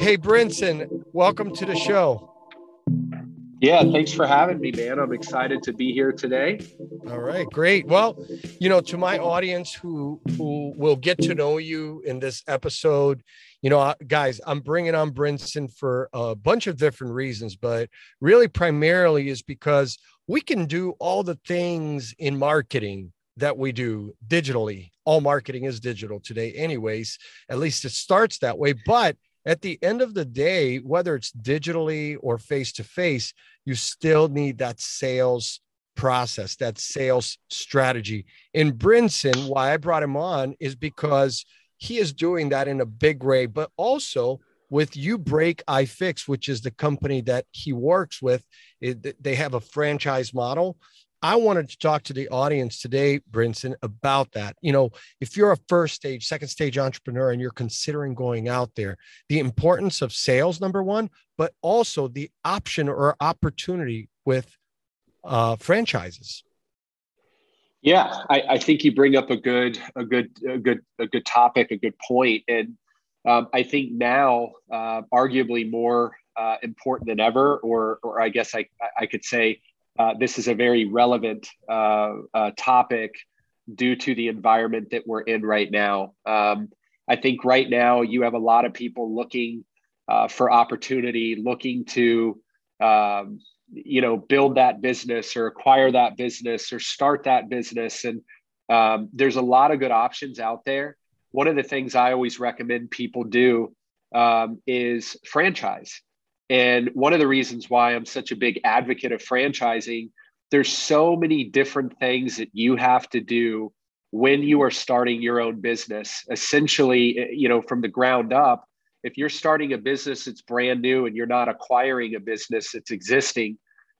Hey, Brynson, welcome to the show. Yeah, thanks for having me, man. I'm excited to be here today. All right, great. Well, you know, to my audience who who will get to know you in this episode, you know, guys, I'm bringing on Brynson for a bunch of different reasons, but really primarily is because we can do all the things in marketing that we do digitally. All marketing is digital today, anyways. At least it starts that way, but at the end of the day, whether it's digitally or face to face, you still need that sales process, that sales strategy. In Brynson, why I brought him on is because he is doing that in a big way, but also with uBreakiFix which is the company that he works with it, they have a franchise model I wanted to talk to the audience today, Brynson, about that. You know, if you're a first stage, second stage entrepreneur and you're considering going out there, the importance of sales, number one, but also the option or opportunity with uh, franchises. Yeah, I, I, think you bring up a good, a good, a good, a good topic, a good point, and um, I think now, uh, arguably more uh, important than ever, or, or I guess I, I could say uh, this is a very relevant uh, uh, topic due to the environment that we're in right now. Um, I think right now you have a lot of people looking uh, for opportunity, looking to um, you know build that business or acquire that business or start that business, and um, there's a lot of good options out there. One of the things I always recommend people do um, is franchise. And one of the reasons why I'm such a big advocate of franchising, there's so many different things that you have to do when you are starting your own business. Essentially, you know, from the ground up, if you're starting a business that's brand new and you're not acquiring a business that's existing,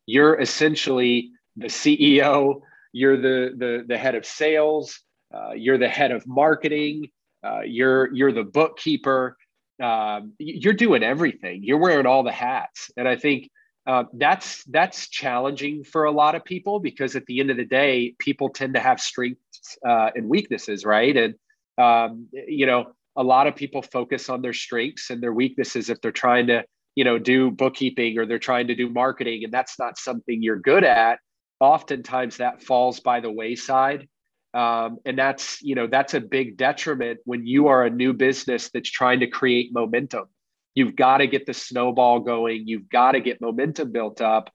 you're essentially the CEO, you're the the, the head of sales, uh, you're the head of marketing, uh, you're you're the bookkeeper, um, you're doing everything. You're wearing all the hats, and I think uh, that's that's challenging for a lot of people because at the end of the day, people tend to have strengths uh, and weaknesses, right? And um, you know, a lot of people focus on their strengths and their weaknesses if they're trying to you know do bookkeeping or they're trying to do marketing, and that's not something you're good at. Oftentimes, that falls by the wayside um, and that's you know that's a big detriment when you are a new business that's trying to create momentum. You've got to get the snowball going. You've got to get momentum built up.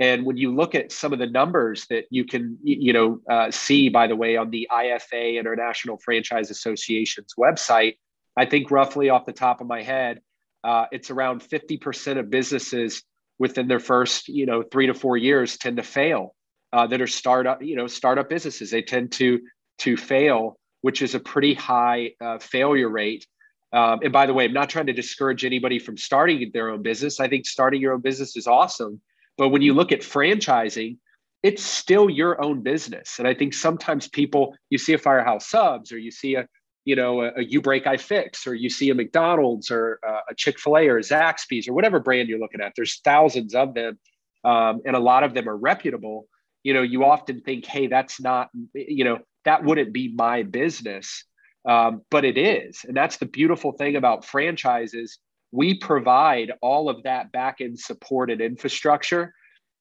And when you look at some of the numbers that you can you know uh, see by the way on the ifa international franchise association's website i think roughly off the top of my head uh, it's around 50% of businesses within their first you know three to four years tend to fail uh, that are startup, you know, startup businesses. They tend to to fail, which is a pretty high uh, failure rate. Um, and by the way, I'm not trying to discourage anybody from starting their own business. I think starting your own business is awesome, but when you look at franchising, it's still your own business. And I think sometimes people, you see a Firehouse Subs, or you see a you know, a, a uBreakiFix, or you see a McDonald's, or uh, a Chick Fil A, or a Zaxby's, or whatever brand you're looking at. There's thousands of them, um, and a lot of them are reputable you know you often think hey that's not you know that wouldn't be my business. Um, but it is. And that's the beautiful thing about franchises. We provide all of that back end support and infrastructure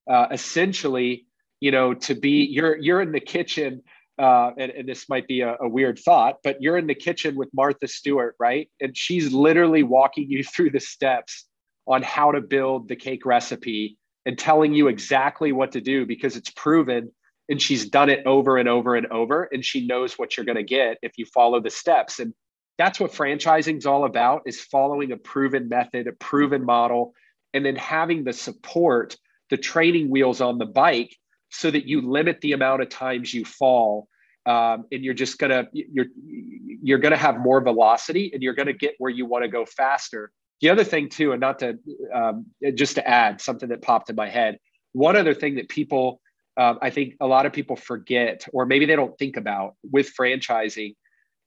uh, essentially you know to be you're you're in the kitchen uh, and, and this might be a, a weird thought but you're in the kitchen with martha stewart right? And she's literally walking you through the steps on how to build the cake recipe and telling you exactly what to do because it's proven and she's done it over and over and over and she knows what you're going to get if you follow the steps. And that's what franchising is all about is following a proven method a proven model and then having the support the training wheels on the bike so that you limit the amount of times you fall um, and you're just gonna you're you're gonna have more velocity and you're gonna get where you want to go faster the other thing too, and not to um, just to add something that popped in my head, one other thing that people, uh, I think a lot of people forget, or maybe they don't think about with franchising,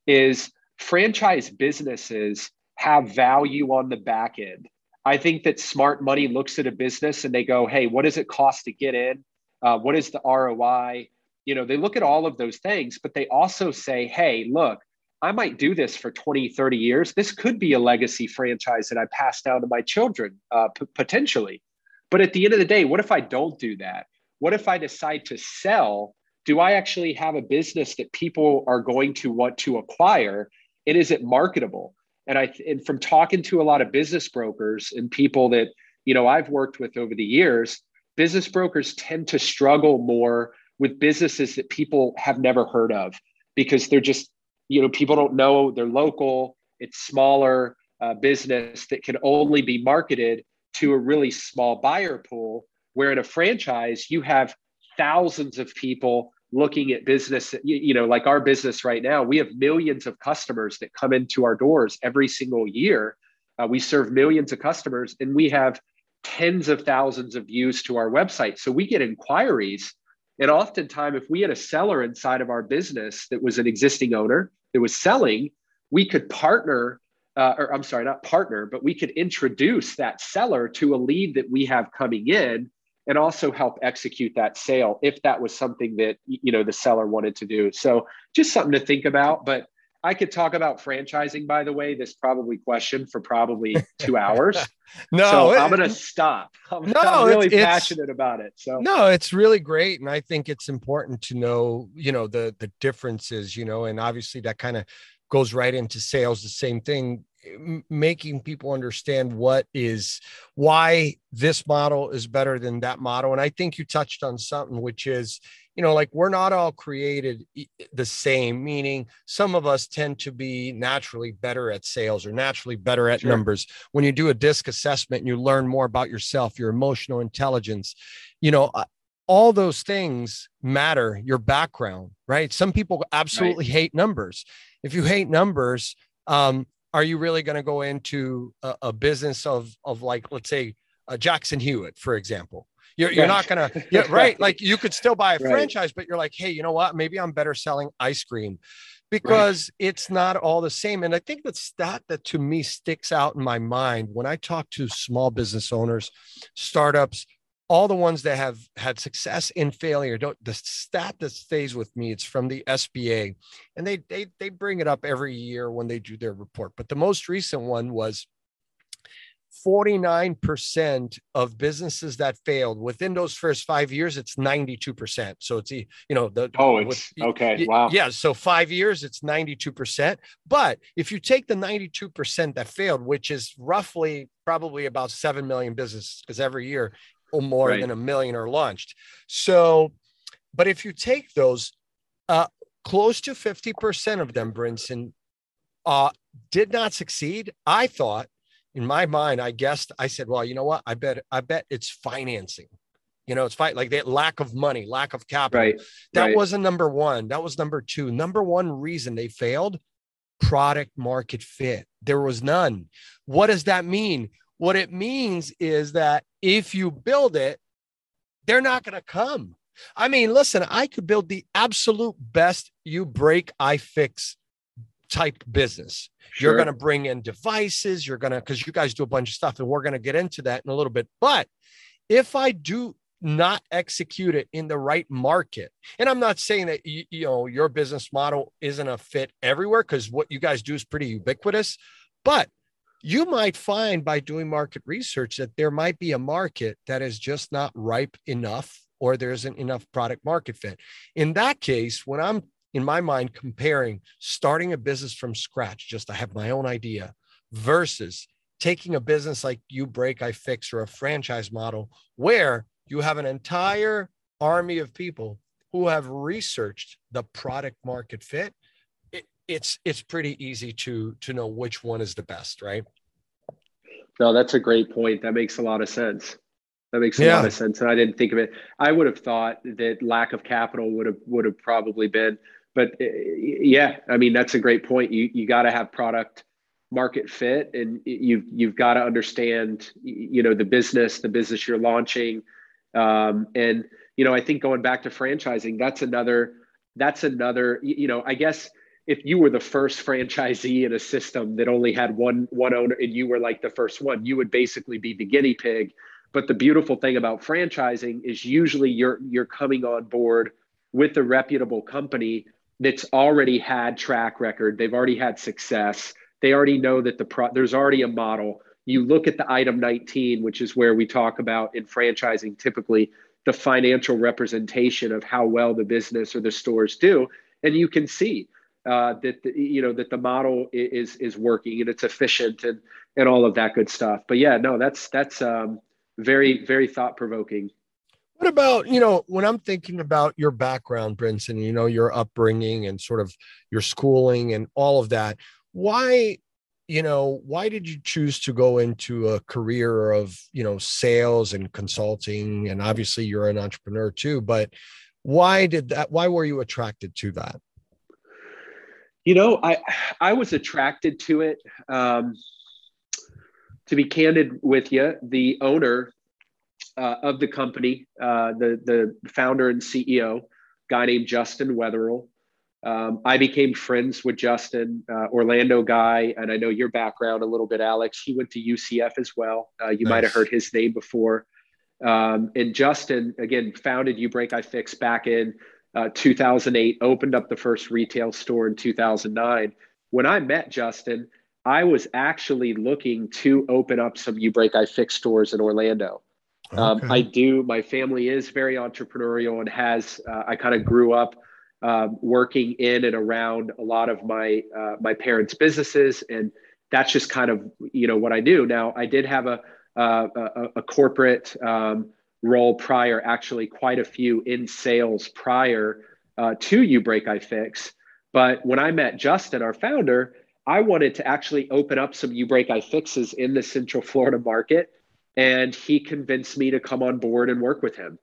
is franchise businesses have value on the back end. I think that smart money looks at a business and they go, "Hey, what does it cost to get in? Uh, what is the ROI?" You know, they look at all of those things, but they also say, "Hey, look, I might do this for 20, 30 years. This could be a legacy franchise that I pass down to my children uh, p- potentially. But at the end of the day, what if I don't do that? What if I decide to sell? Do I actually have a business that people are going to want to acquire? And is it marketable? And I and from talking to a lot of business brokers and people that you know I've worked with over the years, business brokers tend to struggle more with businesses that people have never heard of because they're just you know people don't know they're local it's smaller uh, business that can only be marketed to a really small buyer pool where in a franchise you have thousands of people looking at business you, you know like our business right now we have millions of customers that come into our doors every single year. Uh, we serve millions of customers and we have tens of thousands of views to our website. So we get inquiries and oftentimes if we had a seller inside of our business that was an existing owner that was selling we could partner uh, or i'm sorry not partner but we could introduce that seller to a lead that we have coming in and also help execute that sale if that was something that you know the seller wanted to do. So just something to think about but i could talk about franchising by the way this probably question for probably two hours. No so i'm gonna stop. I'm, no, I'm really it's, passionate it's, about it so. No it's really great and i think it's important to know you know the the differences you know and obviously that kind of goes right into sales the same thing making people understand what is why this model is better than that model and i think you touched on something which is you know like we're not all created the same meaning some of us tend to be naturally better at sales or naturally better at sure. numbers when you do a disc assessment you learn more about yourself your emotional intelligence you know all those things matter your background right some people absolutely right. hate numbers if you hate numbers um, are you really going to go into a, a, business of of like let's say a Jackson Hewitt, for example? You're, you're not going to, yeah, right? Like you could still buy a right. franchise, but you're like, hey, you know what? Maybe I'm better selling ice cream because right. it's not all the same. And I think the stat that to me sticks out in my mind when I talk to small business owners, startups, all the ones that have had success in failure don't the stat that stays with me it's from the sba and they they they bring it up every year when they do their report but the most recent one was 49% of businesses that failed within those first five years it's 92% so it's you know the oh it's with, okay wow yeah so five years it's 92% but if you take the 92% that failed which is roughly probably about 7 million businesses because every year or more right. than a million are launched. So, but if you take those, uh, close to 50% of them, Brynson, uh, did not succeed. I thought in my mind, I guessed, I said, well, you know what? I bet, I bet it's financing. You know, it's fight like that lack of money, lack of capital. Right. That right. wasn't number one. That was number two. Number one reason they failed product market fit. There was none. What does that mean? What it means is that if you build it, they're not going to come. I mean, listen, I could build the absolute best uBreakiFix type business. Sure. You're going to bring in devices, you're going to, because you guys do a bunch of stuff, and we're going to get into that in a little bit. But if I do not execute it in the right market, and I'm not saying that you, you know your business model isn't a fit everywhere, because what you guys do is pretty ubiquitous, but you might find by doing market research that there might be a market that is just not ripe enough or there isn't enough product market fit. In that case, when I'm in my mind comparing starting a business from scratch, just I have my own idea versus taking a business like uBreakiFix or a franchise model where you have an entire army of people who have researched the product market fit it's it's pretty easy to to know which one is the best, right? No, that's a great point. That makes a lot of sense. That makes a yeah. lot of sense. And I didn't think of it. I would have thought that lack of capital would have would have probably been, but uh, yeah, I mean that's a great point. You you got to have product market fit, and you've you've got to understand you know the business, the business you're launching, um, and you know I think going back to franchising, that's another that's another you know I guess if you were the first franchisee in a system that only had one one owner and you were like the first one you would basically be the guinea pig but the beautiful thing about franchising is usually you're you're coming on board with a reputable company that's already had track record. They've already had success. They already know that the pro- there's already a model. You look at the item 19, which is where we talk about in franchising typically the financial representation of how well the business or the stores do, and you can see uh, that the, you know that the model is is working and it's efficient and and all of that good stuff. But yeah, no, that's that's um, very very thought provoking. What about, you know, when I'm thinking about your background, Brynson, you know, your upbringing and sort of your schooling and all of that, why, you know, why did you choose to go into a career of, you know, sales and consulting? And obviously you're an entrepreneur too, but why did that, why were you attracted to that? You know, I, I was attracted to it. Um, to be candid with you, the owner uh, of the company, uh, the the founder and CEO, guy named Justin Wetherill. Um, I became friends with Justin, uh, Orlando guy, and I know your background a little bit, Alex. He went to UCF as well. Uh, you nice. might have heard his name before. Um, and Justin, again, founded uBreakiFix back in uh, 2008, opened up the first retail store in 2009. When I met Justin, I was actually looking to open up some uBreakiFix stores in Orlando. Um, okay. Um, I do. My family is very entrepreneurial and has. Uh, I kind of grew up um, working in and around a lot of my uh, my parents' businesses, and that's just kind of you know what I do. Now, I did have a a, a corporate um, role prior, actually quite a few in sales prior uh, to uBreakiFix. But when I met Justin, our founder, I wanted to actually open up some uBreakiFixes in the Central Florida market and he convinced me to come on board and work with him.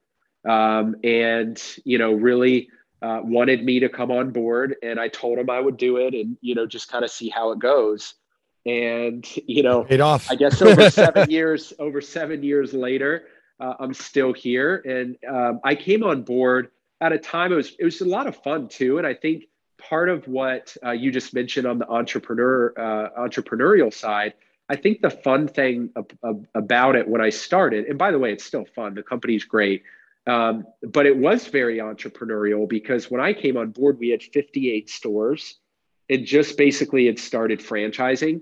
Um, and you know really uh, wanted me to come on board and i told him i would do it and you know just kind of see how it goes. And you know Paid off. i guess over seven years over seven years later uh, i'm still here. And um, i came on board at a time it was it was a lot of fun too. And i think part of what uh, you just mentioned on the entrepreneur uh, entrepreneurial side I think the fun thing about it when I started, and by the way, it's still fun. The company's great, um, but it was very entrepreneurial because when I came on board, we had 58 stores, and just basically had started franchising,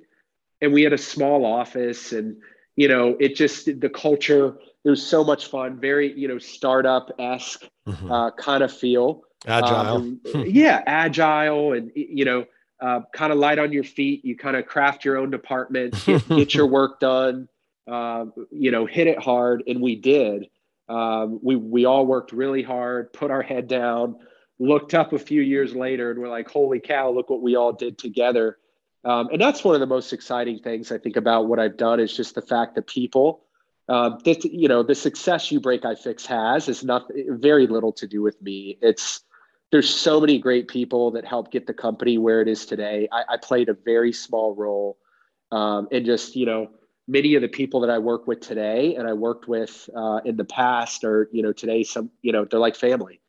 and we had a small office, and you know, it just the culture. It was so much fun, very you know startup esque mm-hmm. uh, kind of feel. Agile, um, yeah, agile, and you know uh, kind of light on your feet. You kind of craft your own department, get, get your work done, uh, you know, hit it hard. And we did. Um, we, we all worked really hard, put our head down, looked up a few years later, and we're like, holy cow, look what we all did together. Um, and that's one of the most exciting things I think about what I've done is just the fact that people, um, that, you know, the success uBreakiFix has is not very little to do with me. It's there's so many great people that helped get the company where it is today. I, I played a very small role, um, and just you know, many of the people that I work with today and I worked with uh, in the past are you know today some you know they're like family,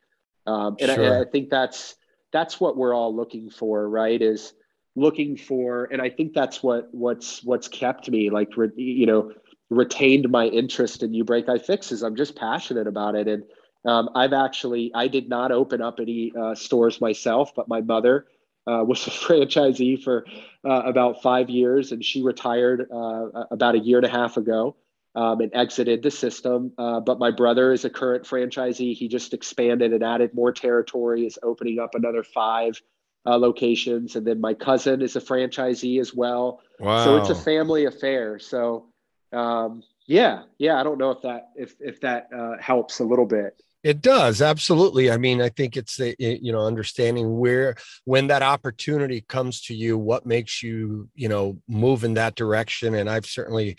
um, and sure. I, I think that's that's what we're all looking for, right? Is looking for, and I think that's what what's what's kept me like you know retained my interest in uBreakiFixes. I'm just passionate about it and um, I've actually I did not open up any uh, stores myself, but my mother uh, was a franchisee for uh, about five years, and she retired uh, about a year and a half ago um, and exited the system. Uh, but my brother is a current franchisee. He just expanded and added more territory, is opening up another five uh, locations, and then my cousin is a franchisee as well. Wow! So it's a family affair. So. Um, yeah, yeah. I don't know if that if if that helps a little bit. It does absolutely. I mean, I think it's the you know understanding where when that opportunity comes to you, what makes you you know move in that direction. And I've certainly,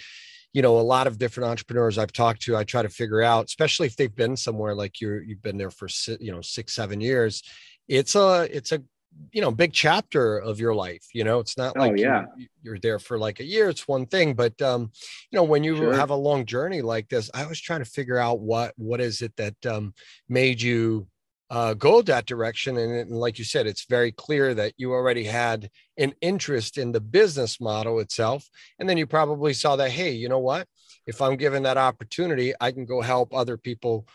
you know, a lot of different entrepreneurs I've talked to, I try to figure out, especially if they've been somewhere like you you've been there for you know six seven years. It's a it's a you know big chapter of your life you know it's not oh, like yeah. you're, you're, there for like a year it's one thing but um you know when you sure. have a long journey like this i was trying to figure out what what is it that um made you uh go that direction and, and like you said it's very clear that you already had an interest in the business model itself and then you probably saw that hey you know what if i'm given that opportunity i can go help other people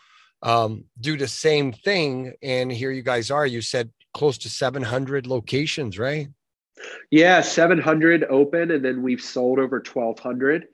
um, do the same thing and here you guys are you said close to 700 locations, right? Yeah, 700 open, and then we've sold over 1,200.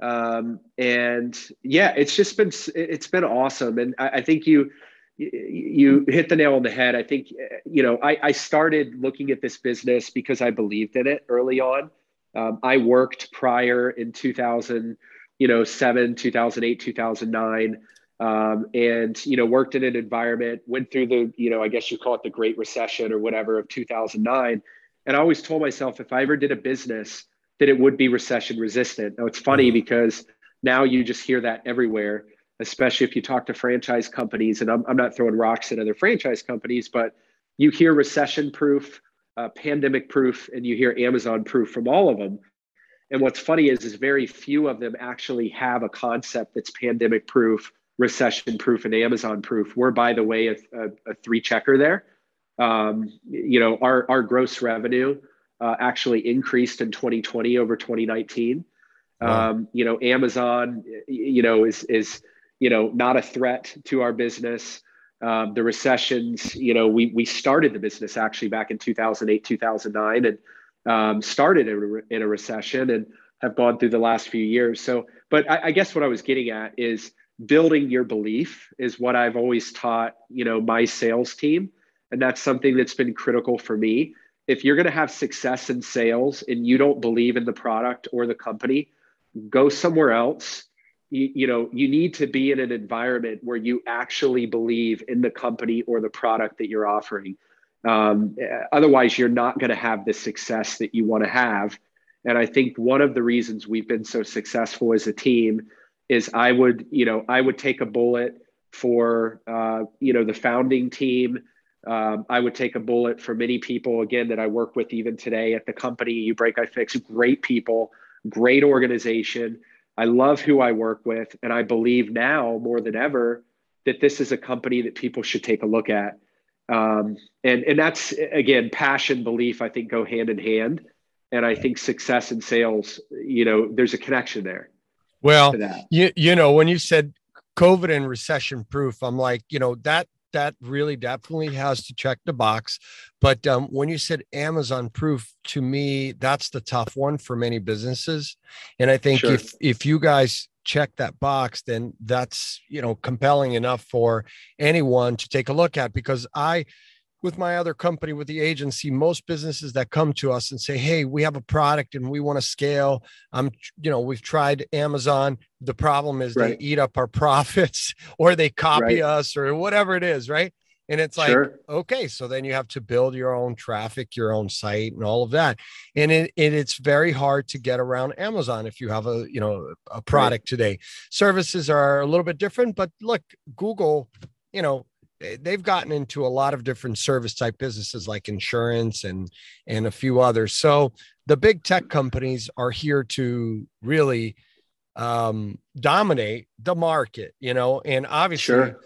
Um, and yeah, it's just been it's been awesome, and I, I think you you hit the nail on the head. I think you know I, I started looking at this business because I believed in it early on. Um, I worked prior in 2000, you know, seven, 2008, 2009 um, and you know worked in an environment went through the you know i guess you call it the great recession or whatever of 2009 and i always told myself if i ever did a business that it would be recession resistant now it's funny mm-hmm. because now you just hear that everywhere especially if you talk to franchise companies and i'm, I'm not throwing rocks at other franchise companies but you hear recession proof uh, pandemic proof and you hear amazon proof from all of them and what's funny is is very few of them actually have a concept that's pandemic proof recession proof and Amazon proof. We're, by the way, a, a, a three checker there. Um, you know, our, our gross revenue uh, actually increased in 2020 over 2019. Wow. Um, you know, Amazon, you know, is, is, you know, not a threat to our business. Um, the recessions, you know, we, we started the business actually back in 2008, 2009 and um, started in a, in a recession and have gone through the last few years. So, but I, I guess what I was getting at is, building your belief is what I've always taught, you know, my sales team. And that's something that's been critical for me. If you're going to have success in sales and you don't believe in the product or the company, go somewhere else. You, you know, you need to be in an environment where you actually believe in the company or the product that you're offering. Um, otherwise, you're not going to have the success that you want to have. And I think one of the reasons we've been so successful as a team is I would, you know, I would take a bullet for, uh, you know, the founding team. Um, I would take a bullet for many people, again, that I work with even today at the company, uBreakiFix, great people, great organization. I love who I work with. And I believe now more than ever that this is a company that people should take a look at. Um, and, and that's, again, passion, belief, I think go hand in hand. And I think success in sales, you know, there's a connection there. Well, you you know when you said COVID and recession proof, I'm like, you know that that really definitely has to check the box. But um, when you said Amazon proof, to me, that's the tough one for many businesses. And I think sure. if if you guys check that box, then that's you know compelling enough for anyone to take a look at. Because I with my other company with the agency most businesses that come to us and say hey we have a product and we want to scale i'm you know we've tried amazon the problem is right. they eat up our profits or they copy right. us or whatever it is right and it's like sure. okay so then you have to build your own traffic your own site and all of that and it, it, it's very hard to get around amazon if you have a you know a product right. today services are a little bit different but look google you know they've gotten into a lot of different service type businesses like insurance and and a few others so the big tech companies are here to really um, dominate the market you know and obviously sure.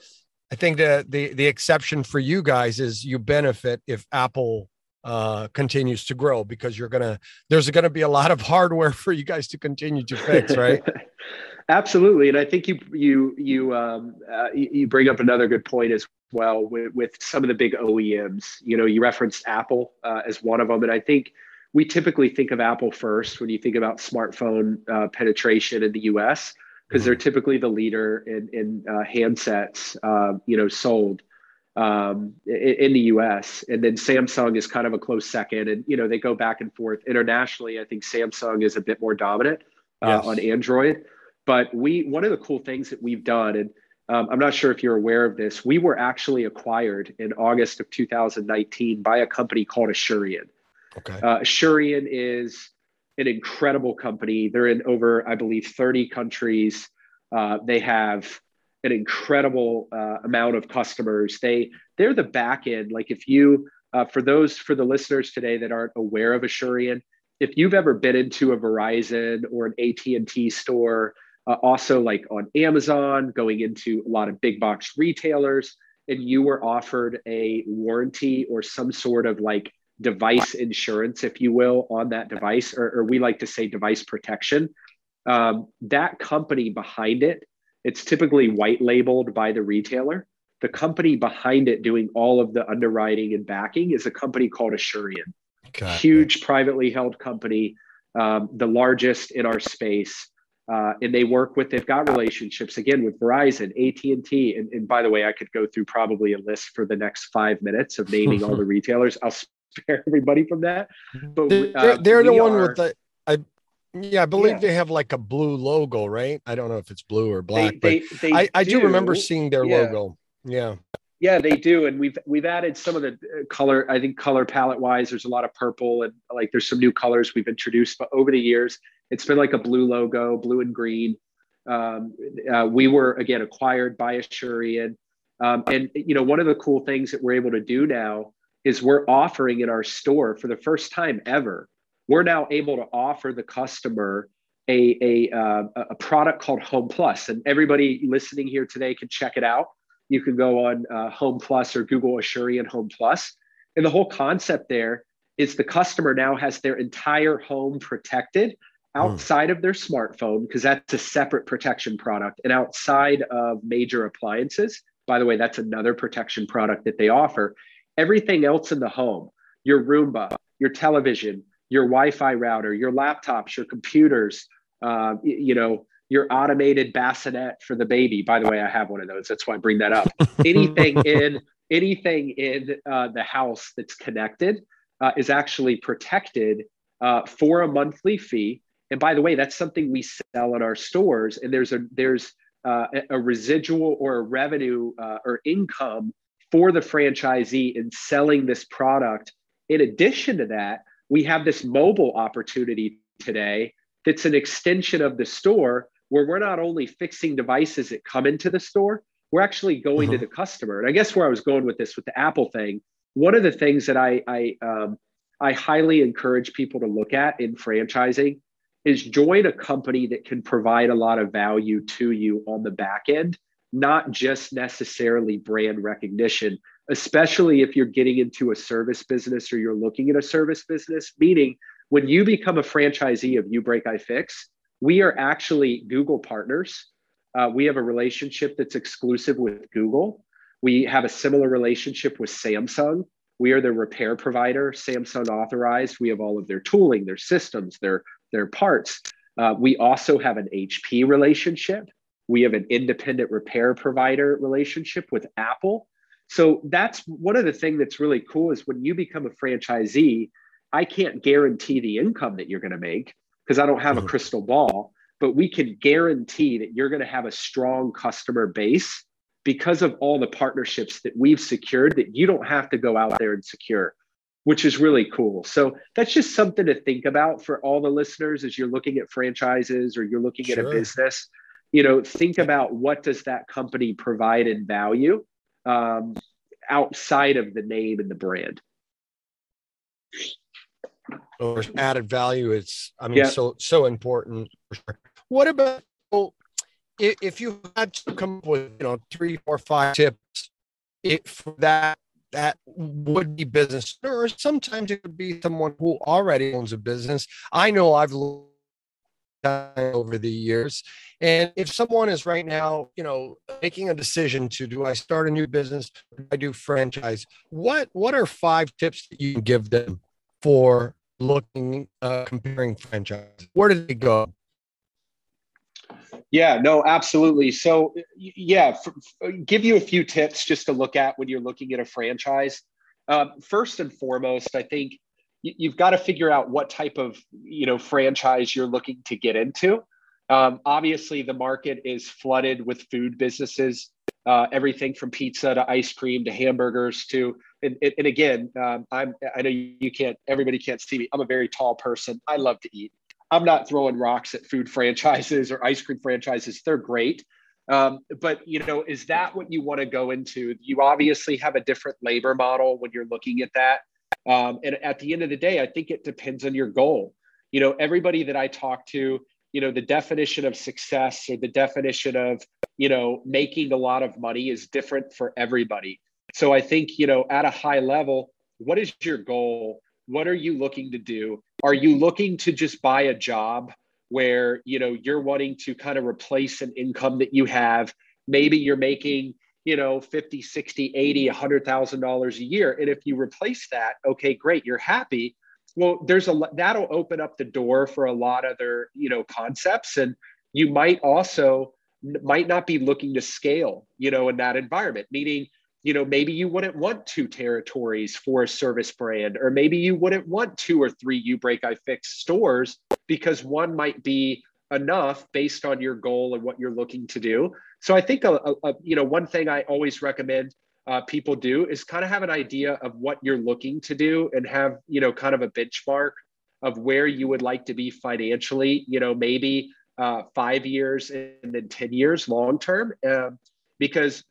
i think the, the the exception for you guys is you benefit if apple uh, continues to grow because you're gonna there's gonna be a lot of hardware for you guys to continue to fix right absolutely and i think you you you um, uh, you bring up another good point as well with, with some of the big OEMs. You know, you referenced Apple uh, as one of them, and I think we typically think of Apple first when you think about smartphone uh, penetration in the U.S. because they're typically the leader in, in uh, handsets, uh, you know, sold um, in, in, the U.S. And then Samsung is kind of a close second, and you know they go back and forth internationally. I think Samsung is a bit more dominant uh, yes. on Android. But we one of the cool things that we've done and um, I'm not sure if you're aware of this. We were actually acquired in August of 2019 by a company called Asurion. Okay. Uh, Asurion is an incredible company. They're in over, I believe, 30 countries. Uh, they have an incredible uh, amount of customers. They they're the back end. Like if you, uh, for those for the listeners today that aren't aware of Asurion, if you've ever been into a Verizon or an AT and T store uh, also like on Amazon, going into a lot of big box retailers, and you were offered a warranty or some sort of like device insurance, if you will, on that device, or, or we like to say device protection. Um, that company behind it, it's typically white labeled by the retailer. the company behind it doing all of the underwriting and backing is a company called Asurion. Huge privately held company, um, the largest in our space. Uh, and they work with they've got relationships again with verizon at&t and, and by the way i could go through probably a list for the next five minutes of naming all the retailers i'll spare everybody from that but they're, uh, they're the one are, with the i yeah i believe yeah. they have like a blue logo right i don't know if it's blue or black they, but they, they I, I do, do remember seeing their yeah. logo yeah yeah, they do, and we've we've added some of the uh, color. I think color palette wise, there's a lot of purple and like there's some new colors we've introduced. But over the years, it's been like a blue logo, blue and green. Um, uh, we were again acquired by Asurion, um, and you know one of the cool things that we're able to do now is we're offering in our store for the first time ever. We're now able to offer the customer a a, uh, a product called Home Plus, and everybody listening here today can check it out you can go on uh, Home Plus or Google Asurion Home Plus. And the whole concept there is the customer now has their entire home protected. Outside mm. of their smartphone, because that's a separate protection product, and outside of major appliances. By the way, that's another protection product that they offer. Everything else in the home, your Roomba, your television, your Wi Fi router, your laptops, your computers, uh, you know, your automated bassinet for the baby. By the way, I have one of those. That's why I bring that up. anything in anything in uh, the house that's connected uh, is actually protected uh, for a monthly fee. And by the way, that's something we sell in our stores. And there's a there's uh, a residual or a revenue uh, or income for the franchisee in selling this product. In addition to that, we have this mobile opportunity today that's an extension of the store where we're not only fixing devices that come into the store, we're actually going to uh-huh. the customer. And I guess where I was going with this with the Apple thing, one of the things that I I um, I highly encourage people to look at in franchising is join a company that can provide a lot of value to you on the back end, not just necessarily brand recognition, especially if you're getting into a service business or you're looking at a service business. Meaning, when you become a franchisee of uBreakiFix, we are actually Google partners. Uh, we have a relationship that's exclusive with Google. We have a similar relationship with Samsung. We are the repair provider, Samsung authorized. We have all of their tooling, their systems, their, their parts. Uh, we also have an HP relationship. We have an independent repair provider relationship with Apple. So that's one of the things that's really cool is when you become a franchisee, I can't guarantee the income that you're going to make, because I don't have mm-hmm. a crystal ball, but we can guarantee that you're going to have a strong customer base because of all the partnerships that we've secured that you don't have to go out there and secure, which is really cool. So that's just something to think about for all the listeners as you're looking at franchises or you're looking sure. at a business. You know, think about what does that company provide in value um, outside of the name and the brand or added value it's i mean yeah. so so important what about if you had to come up with you know three four five tips it, for that that would be business or sometimes it could be someone who already owns a business i know i've over the years and if someone is right now you know making a decision to do i start a new business i do franchise what what are five tips that you can give them for looking uh, comparing franchise? Where did they go? Yeah, no, absolutely. So, yeah, give you a few tips just to look at when you're looking at a franchise. Um, first and foremost, I think you've got to figure out what type of you know franchise you're looking to get into. Um, obviously, the market is flooded with food businesses, uh, everything from pizza to ice cream to hamburgers to and, and again, um, I'm I know you can't everybody can't see me. I'm a very tall person. I love to eat. I'm not throwing rocks at food franchises or ice cream franchises. They're great. Um, but you know, is that what you want to go into? You obviously have a different labor model when you're looking at that. Um, and at the end of the day, I think it depends on your goal. You know, everybody that I talk to, you know, the definition of success or the definition of, you know, making a lot of money is different for everybody. So I think, you know, at a high level, what is your goal? What are you looking to do? Are you looking to just buy a job where, you know, you're wanting to kind of replace an income that you have? Maybe you're making, you know 50 60 80 100000 dollars a year and if you replace that okay great you're happy well there's a that'll open up the door for a lot of other you know concepts and you might also might not be looking to scale you know in that environment meaning you know maybe you wouldn't want two territories for a service brand or maybe you wouldn't want two or three you break i fix stores because one might be enough based on your goal and what you're looking to do. So i think a, a, you know one thing i always recommend uh, people do is kind of have an idea of what you're looking to do and have you know kind of a benchmark of where you would like to be financially you know maybe uh, five years and then 10 years long term uh, because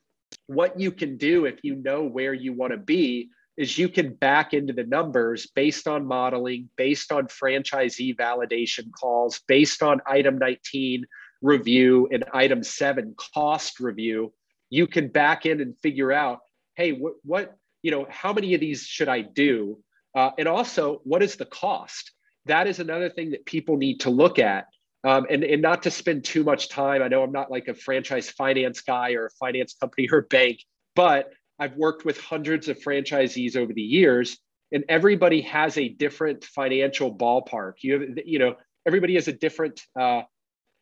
what you can do if you know where you want to be is you can back into the numbers based on modeling, based on franchisee validation calls, based on item 19 review and item 7 cost review. You can back in and figure out, hey, what, what you know, how many of these should I do? Uh, and also, what is the cost? That is another thing that people need to look at um, and, and not to spend too much time. I know I'm not like a franchise finance guy or a finance company or bank, but I've worked with hundreds of franchisees over the years, and everybody has a different financial ballpark. You have, you know, everybody has a different, uh,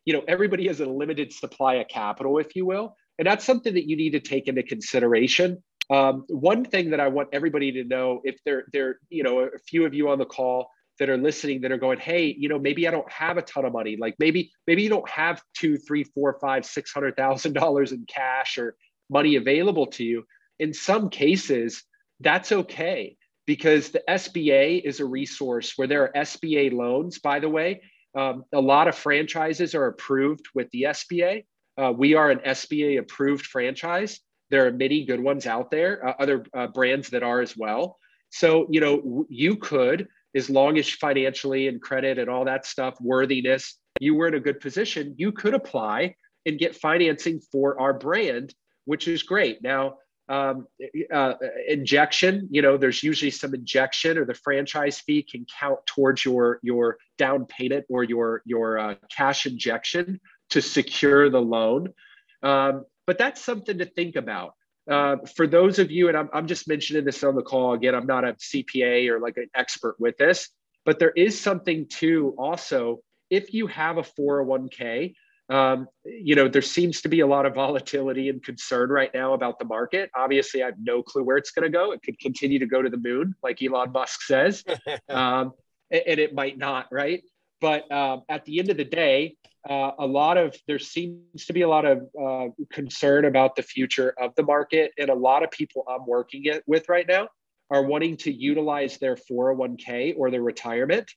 you know, everybody has a limited supply of capital, if you will, and that's something that you need to take into consideration. Um, one thing that I want everybody to know, if they're, they're, you know, a few of you on the call that are listening that are going, hey, you know, maybe I don't have a ton of money. Like maybe, maybe you don't have two, three, four, five, six hundred thousand dollars in cash or money available to you. In some cases, that's okay because the SBA is a resource where there are SBA loans, by the way. Um, a lot of franchises are approved with the SBA. Uh, we are an SBA approved franchise. There are many good ones out there, uh, other uh, brands that are as well. So, you know, you could as long as financially and credit and all that stuff, worthiness, you were in a good position, you could apply and get financing for our brand, which is great. Now, um, uh, injection, you know, there's usually some injection or the franchise fee can count towards your your down payment or your your uh, cash injection to secure the loan. Um, but that's something to think about. Uh, for those of you, and I'm, I'm just mentioning this on the call again, I'm not a CPA or like an expert with this, but there is something to also, if you have a 401k, um, you know, there seems to be a lot of volatility and concern right now about the market. Obviously, I have no clue where it's going to go. It could continue to go to the moon, like Elon Musk says, um, and it might not, right? But um, at the end of the day, uh, a lot of there seems to be a lot of uh, concern about the future of the market, and a lot of people I'm working it with right now are wanting to utilize their 401k or their retirement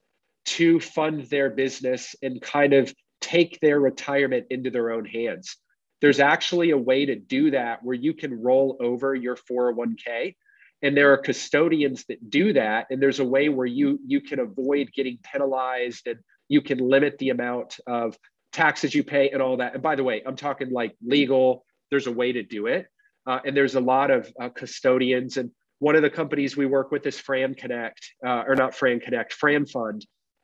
to fund their business and kind of take their retirement into their own hands. There's actually a way to do that where you can roll over your 401k and there are custodians that do that and there's a way where you you can avoid getting penalized and you can limit the amount of taxes you pay and all that. And by the way, I'm talking like legal, there's a way to do it. Uh, and there's a lot of uh, custodians. And one of the companies we work with is Fran Connect, uh, or not Fran Connect, FranFund.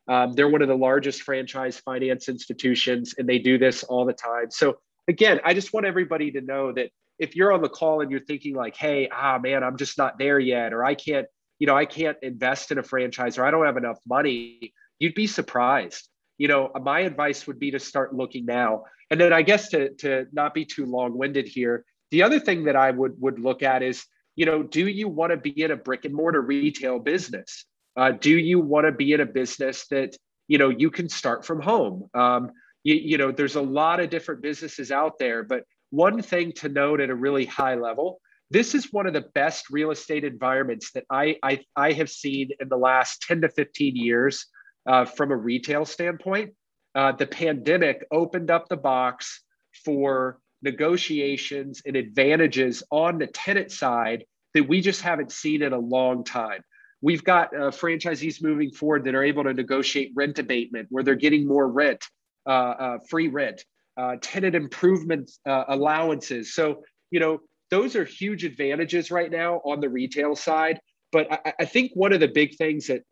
Um, they're one of the largest franchise finance institutions, and they do this all the time. So, again, I just want everybody to know that if you're on the call and you're thinking, like, hey, ah, man, I'm just not there yet, or I can't, you know, I can't invest in a franchise, or I don't have enough money, you'd be surprised you know, my advice would be to start looking now. And then I guess to, to not be too long-winded here, the other thing that I would would look at is, you know, do you want to be in a brick and mortar retail business? Uh, do you want to be in a business that you know you can start from home? Um, you, you know, there's a lot of different businesses out there, but one thing to note at a really high level this is one of the best real estate environments that I, I, I have seen in the last 10 to 15 years uh, from a retail standpoint. Uh, the pandemic opened up the box for negotiations and advantages on the tenant side that we just haven't seen in a long time. We've got uh, franchisees moving forward that are able to negotiate rent abatement where they're getting more rent, uh, uh, free rent, uh, tenant improvement allowances. So, you know, those are huge advantages right now on the retail side. But I, I think one of the big things that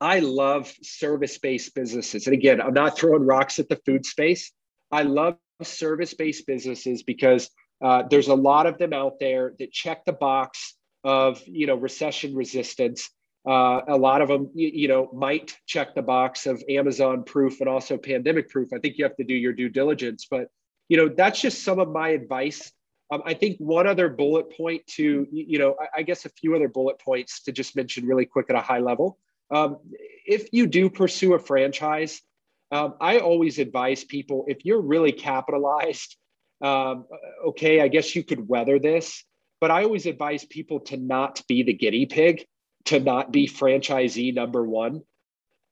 I love service based businesses. And again, I'm not throwing rocks at the food space. I love service based businesses because Uh, there's a lot of them out there that check the box of you know recession resistance. Uh, a lot of them, you, you, know, might check the box of Amazon proof and also pandemic proof. I think you have to do your due diligence, but you know that's just some of my advice. Um, I think one other bullet point to you know, I, I, guess a few other bullet points to just mention really quick at a high level. Um, if you do pursue a franchise, um, I always advise people if you're really capitalized, um, okay, I guess you could weather this, but I always advise people to not be the guinea pig, to not be franchisee number one.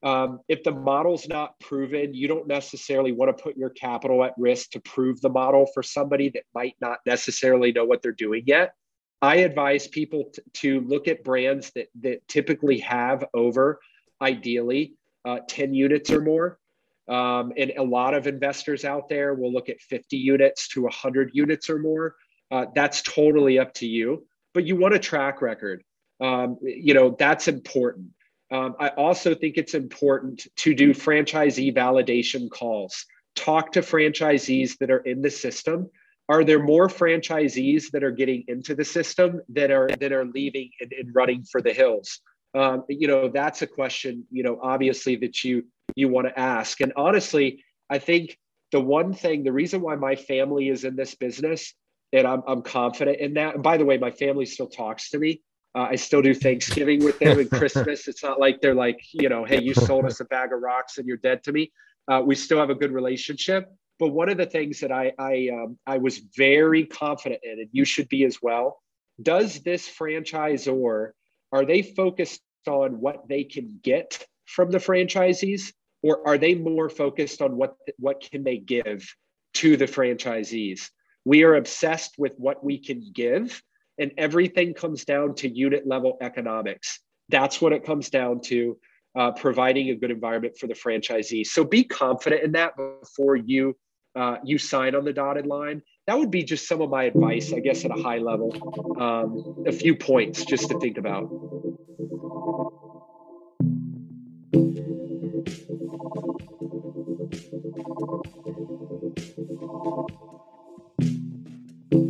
Um, if the model's not proven, you don't necessarily want to put your capital at risk to prove the model for somebody that might not necessarily know what they're doing yet. I advise people to, to look at brands that, that typically have over, ideally, uh, 10 units or more. Um, and a lot of investors out there will look at 50 units to 100 units or more. Uh, that's totally up to you, but you want a track record. Um, you know, that's important. Um, I also think it's important to do franchisee validation calls. Talk to franchisees that are in the system. Are there more franchisees that are getting into the system that are that are leaving and, and running for the hills? Um, you know, that's a question. You know, obviously that you you want to ask. And honestly, I think the one thing, the reason why my family is in this business, and I'm, I'm confident in that. And by the way, my family still talks to me. Uh, I still do Thanksgiving with them and Christmas. It's not like they're like, you know, hey, you sold us a bag of rocks and you're dead to me. Uh, we still have a good relationship. But one of the things that I I, um, I was very confident in, and you should be as well, does this franchisor are they focused on what they can get from the franchisees, or are they more focused on what what can they give to the franchisees? We are obsessed with what we can give, and everything comes down to unit level economics. That's what it comes down to. Uh, providing a good environment for the franchisee. So be confident in that before you uh, you sign on the dotted line. That would be just some of my advice, I guess, at a high level. Um, a few points just to think about.